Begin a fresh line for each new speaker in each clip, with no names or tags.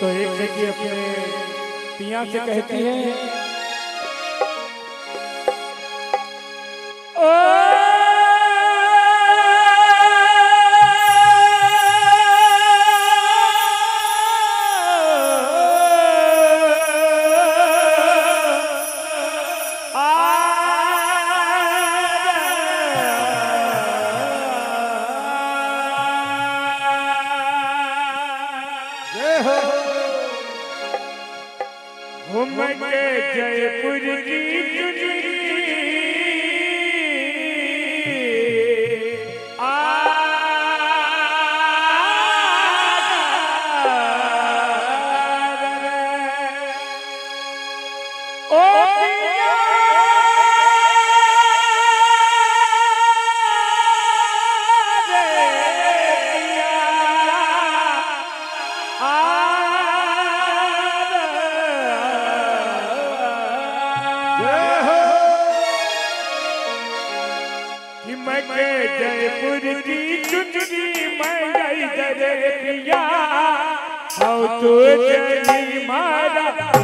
तो एक जगह अपने पिया से कहती है ओ Ah! जयपुर की चुनरी मैं गई दरे पिया। हाउ तो
जनी तो मारा।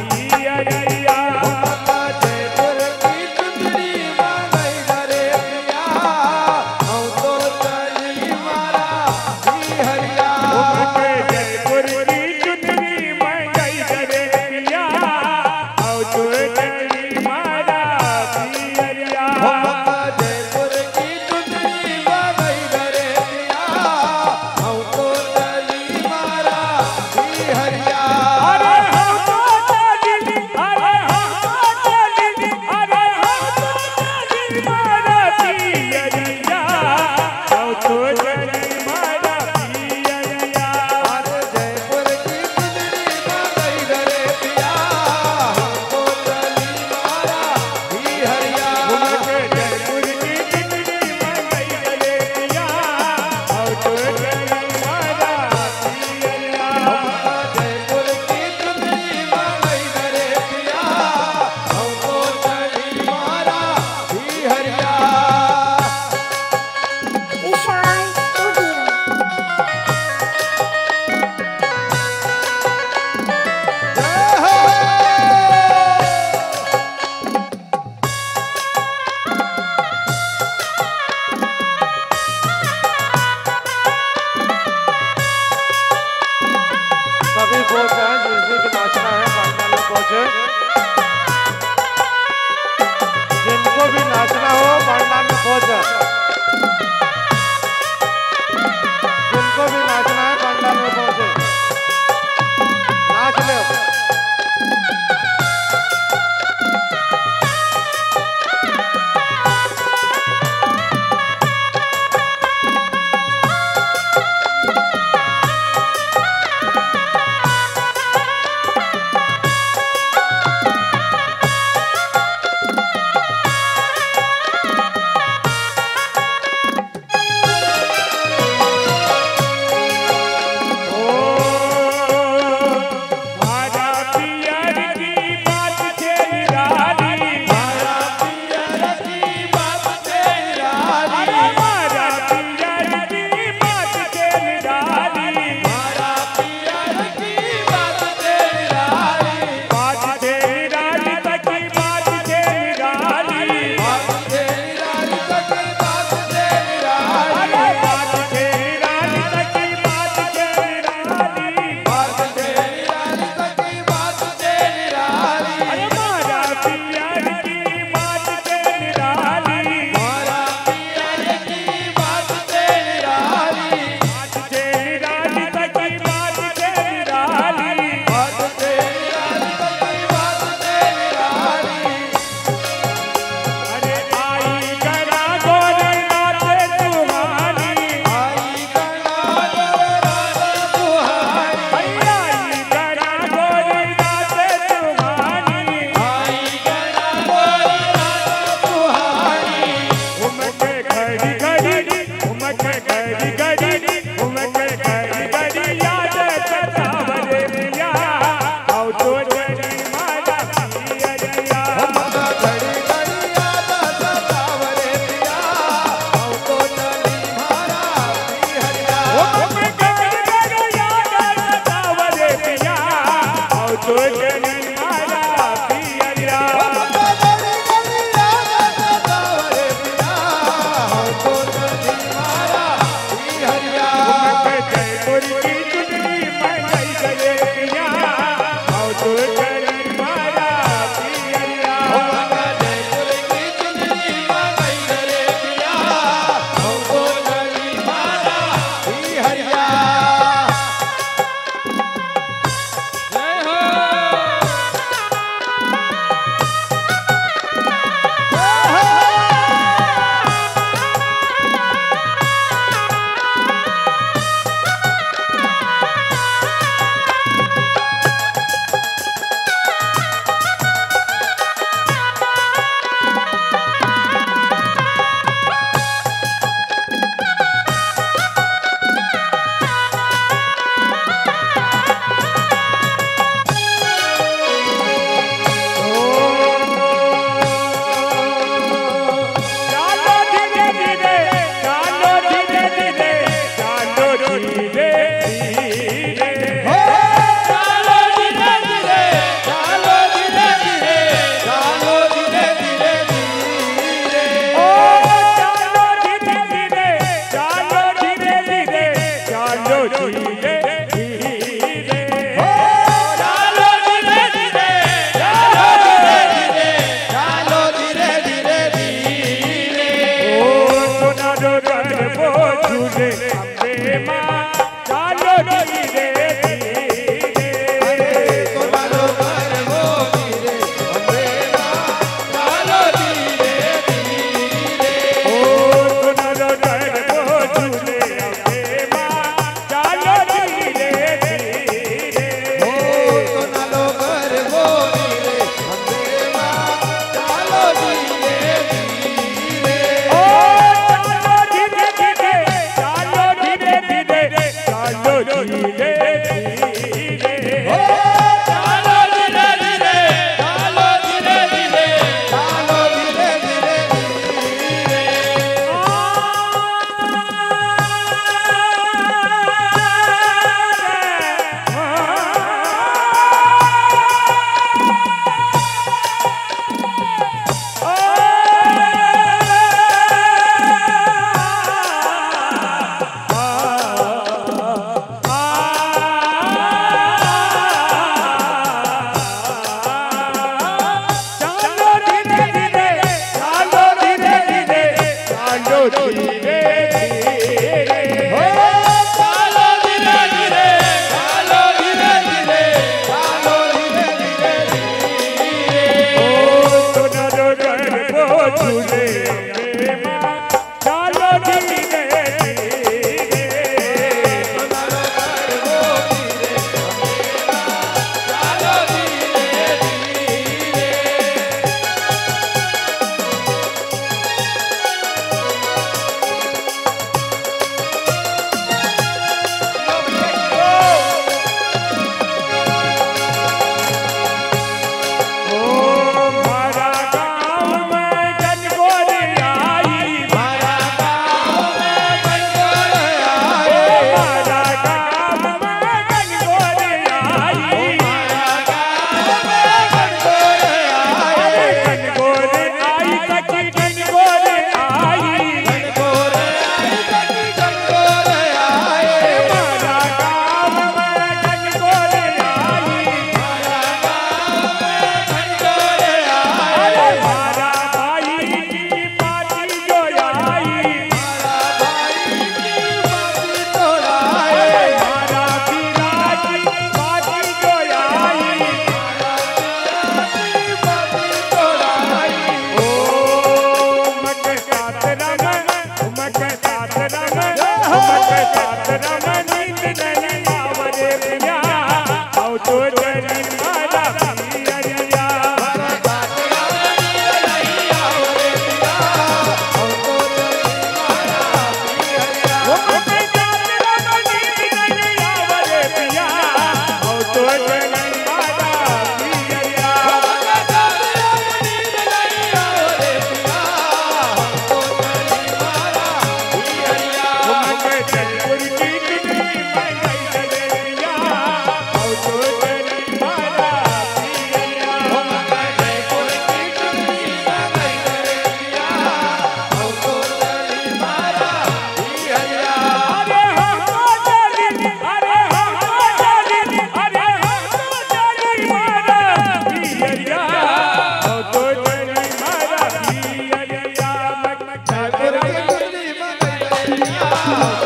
Yeah.